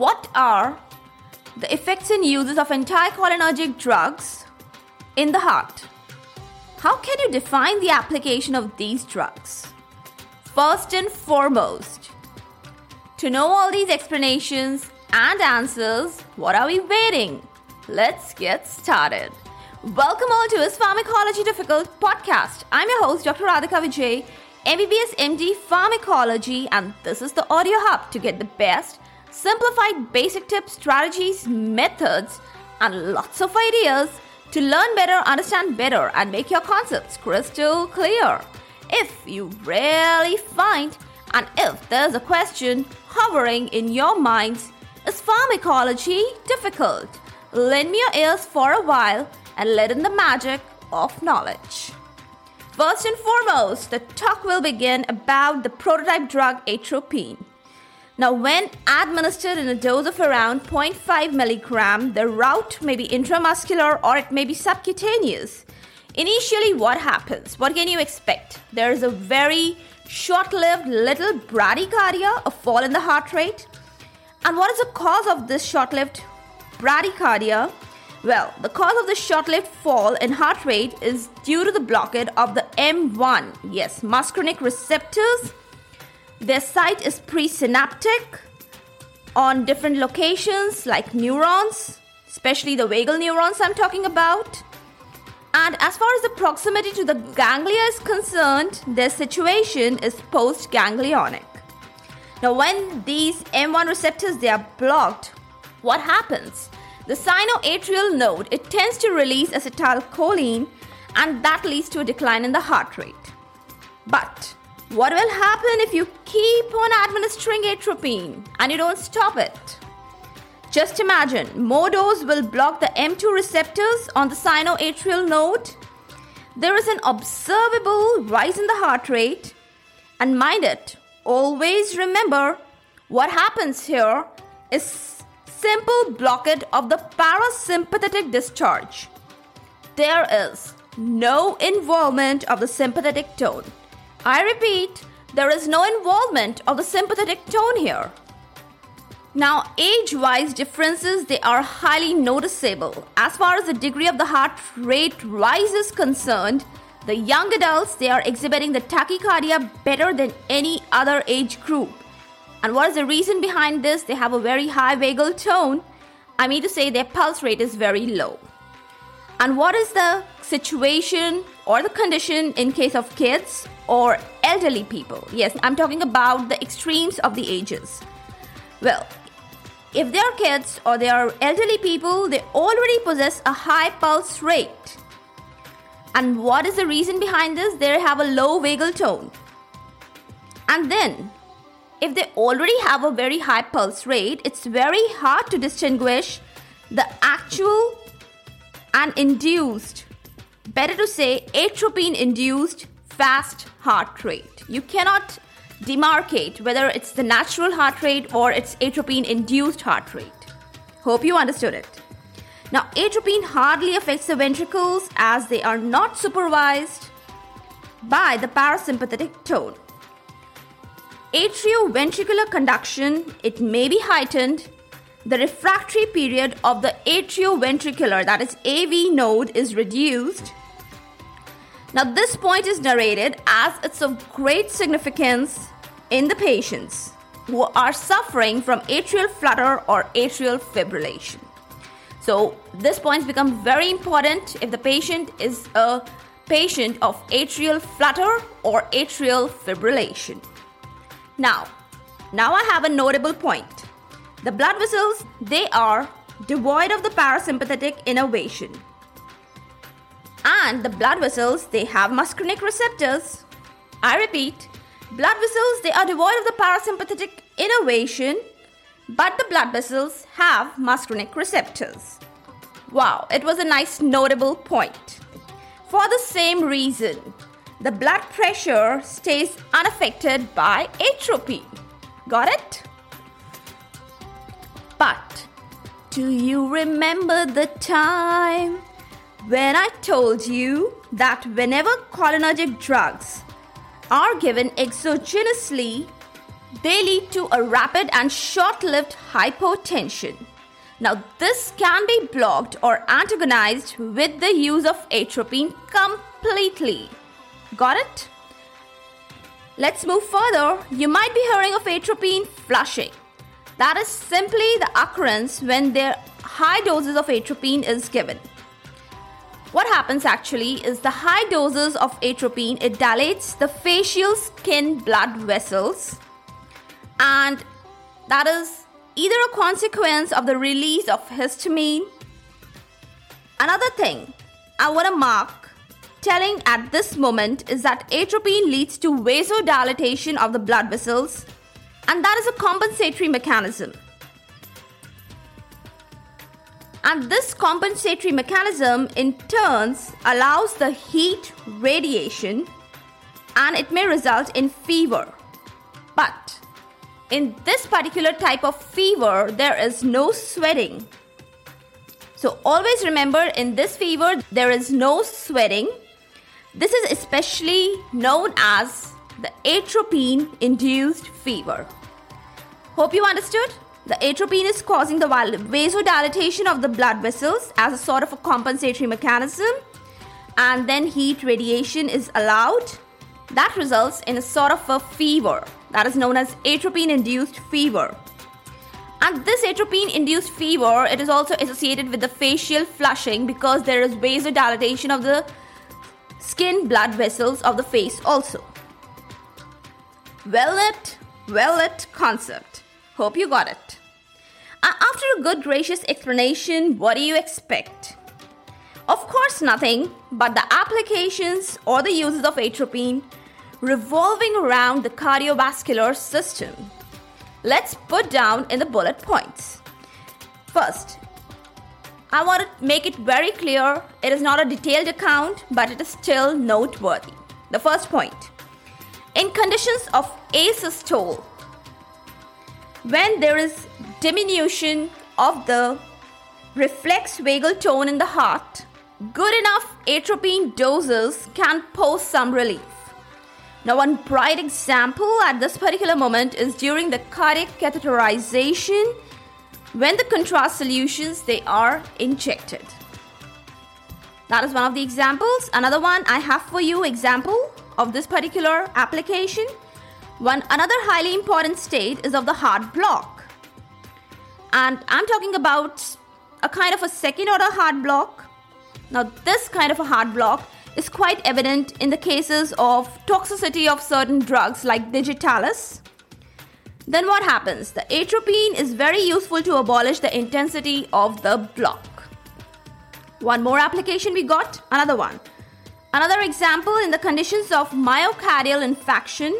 what are the effects and uses of anticholinergic drugs in the heart? How can you define the application of these drugs? First and foremost, to know all these explanations and answers, what are we waiting? Let's get started. Welcome all to Is Pharmacology Difficult podcast. I'm your host, Dr. Radhika Vijay, MBBS MD Pharmacology, and this is the audio hub to get the best, simplified basic tips, strategies, methods, and lots of ideas to learn better, understand better, and make your concepts crystal clear. If you really find and if there's a question hovering in your minds, is pharmacology difficult? Lend me your ears for a while and let in the magic of knowledge. First and foremost, the talk will begin about the prototype drug atropine. Now, when administered in a dose of around 0.5 milligram, the route may be intramuscular or it may be subcutaneous. Initially, what happens? What can you expect? There is a very short lived little bradycardia, a fall in the heart rate. And what is the cause of this short lived bradycardia? Well, the cause of the short lived fall in heart rate is due to the blockade of the M1, yes, muscarinic receptors. Their site is presynaptic on different locations like neurons, especially the vagal neurons I'm talking about. And as far as the proximity to the ganglia is concerned, their situation is postganglionic. Now, when these M1 receptors they are blocked, what happens? The sinoatrial node it tends to release acetylcholine, and that leads to a decline in the heart rate. But what will happen if you keep on administering atropine and you don't stop it? Just imagine, more dose will block the M2 receptors on the sinoatrial node. There is an observable rise in the heart rate. And mind it, always remember what happens here is simple blockade of the parasympathetic discharge. There is no involvement of the sympathetic tone. I repeat, there is no involvement of the sympathetic tone here. Now, age-wise differences they are highly noticeable. As far as the degree of the heart rate rise is concerned, the young adults they are exhibiting the tachycardia better than any other age group. And what is the reason behind this? They have a very high vagal tone. I mean to say their pulse rate is very low. And what is the situation or the condition in case of kids or elderly people? Yes, I'm talking about the extremes of the ages. Well, if they are kids or they are elderly people, they already possess a high pulse rate. And what is the reason behind this? They have a low vagal tone. And then, if they already have a very high pulse rate, it's very hard to distinguish the actual and induced, better to say, atropine induced fast heart rate. You cannot demarcate whether it's the natural heart rate or it's atropine induced heart rate. Hope you understood it. Now, atropine hardly affects the ventricles as they are not supervised by the parasympathetic tone. Atrioventricular conduction, it may be heightened. The refractory period of the atrioventricular, that is AV node, is reduced now, this point is narrated as it's of great significance in the patients who are suffering from atrial flutter or atrial fibrillation. So, this point becomes very important if the patient is a patient of atrial flutter or atrial fibrillation. Now, now I have a notable point. The blood vessels, they are devoid of the parasympathetic innervation. And the blood vessels they have muscarinic receptors. I repeat blood vessels they are devoid of the parasympathetic innervation but the blood vessels have muscarinic receptors. Wow it was a nice notable point. For the same reason the blood pressure stays unaffected by atropine. Got it but do you remember the time when I told you that whenever cholinergic drugs are given exogenously, they lead to a rapid and short lived hypotension. Now, this can be blocked or antagonized with the use of atropine completely. Got it? Let's move further. You might be hearing of atropine flushing. That is simply the occurrence when there high doses of atropine is given. What happens actually is the high doses of atropine it dilates the facial skin blood vessels and that is either a consequence of the release of histamine. Another thing I want to mark telling at this moment is that atropine leads to vasodilatation of the blood vessels and that is a compensatory mechanism. And this compensatory mechanism in turns allows the heat radiation and it may result in fever. But in this particular type of fever, there is no sweating. So always remember in this fever, there is no sweating. This is especially known as the atropine induced fever. Hope you understood. The atropine is causing the vasodilatation of the blood vessels as a sort of a compensatory mechanism, and then heat radiation is allowed. That results in a sort of a fever that is known as atropine induced fever. And this atropine induced fever, it is also associated with the facial flushing because there is vasodilatation of the skin blood vessels of the face also. Well lit, well lit concept. Hope you got it. After a good gracious explanation, what do you expect? Of course, nothing but the applications or the uses of atropine revolving around the cardiovascular system. Let's put down in the bullet points. First, I want to make it very clear it is not a detailed account, but it is still noteworthy. The first point in conditions of asystole, when there is diminution of the reflex vagal tone in the heart, good enough atropine doses can pose some relief. Now, one bright example at this particular moment is during the cardiac catheterization when the contrast solutions they are injected. That is one of the examples. Another one I have for you example of this particular application. One another highly important state is of the heart block. And I'm talking about a kind of a second order heart block. Now this kind of a heart block is quite evident in the cases of toxicity of certain drugs like digitalis. Then what happens? The atropine is very useful to abolish the intensity of the block. One more application we got, another one. Another example in the conditions of myocardial infarction,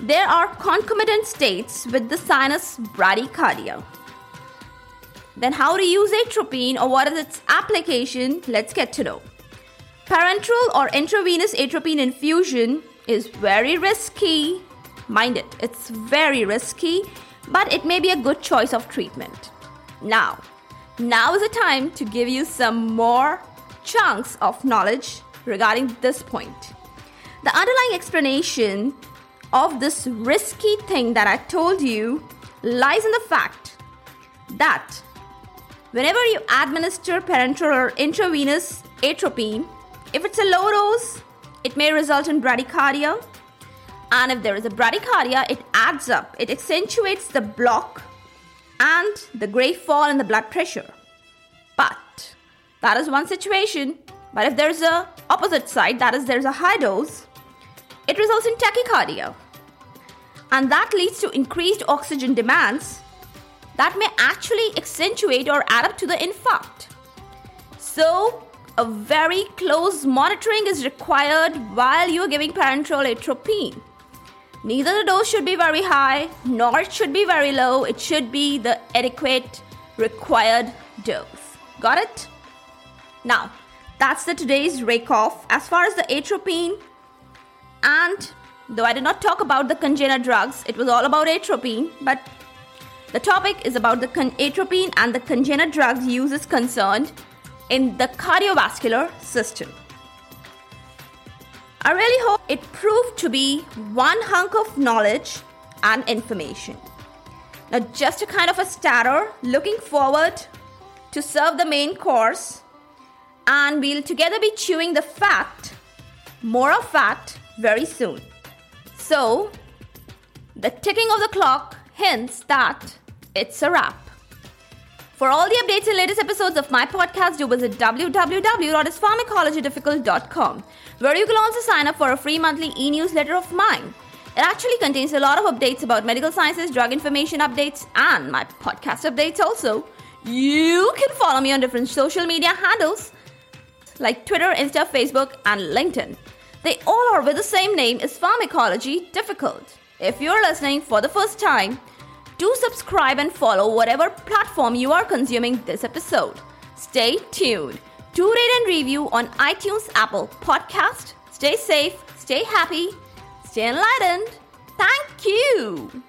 there are concomitant states with the sinus bradycardia. Then, how to use atropine or what is its application? Let's get to know. Parenteral or intravenous atropine infusion is very risky. Mind it, it's very risky, but it may be a good choice of treatment. Now, now is the time to give you some more chunks of knowledge regarding this point. The underlying explanation of this risky thing that I told you lies in the fact that whenever you administer parenteral or intravenous atropine, if it's a low dose, it may result in bradycardia. And if there is a bradycardia, it adds up, it accentuates the block and the great fall in the blood pressure. But that is one situation. But if there's a opposite side, that is there's a high dose, it results in tachycardia. And that leads to increased oxygen demands that may actually accentuate or add up to the infarct. So a very close monitoring is required while you are giving parenteral atropine. Neither the dose should be very high nor it should be very low. It should be the adequate required dose. Got it? Now, that's the today's rake off as far as the atropine and though I did not talk about the congener drugs, it was all about atropine, but the topic is about the con- atropine and the congener drugs use is concerned in the cardiovascular system. I really hope it proved to be one hunk of knowledge and information. Now, just a kind of a starter, looking forward to serve the main course, and we'll together be chewing the fat, more of fat, very soon. So, the ticking of the clock hints that it's a wrap. For all the updates and latest episodes of my podcast, do visit www.ispharmacologydifficult.com, where you can also sign up for a free monthly e newsletter of mine. It actually contains a lot of updates about medical sciences, drug information updates, and my podcast updates also. You can follow me on different social media handles like Twitter, Insta, Facebook, and LinkedIn. They all are with the same name Is Pharmacology Difficult. If you're listening for the first time, do subscribe and follow whatever platform you are consuming this episode. Stay tuned. Do rate and review on iTunes, Apple Podcast. Stay safe, stay happy, stay enlightened. Thank you.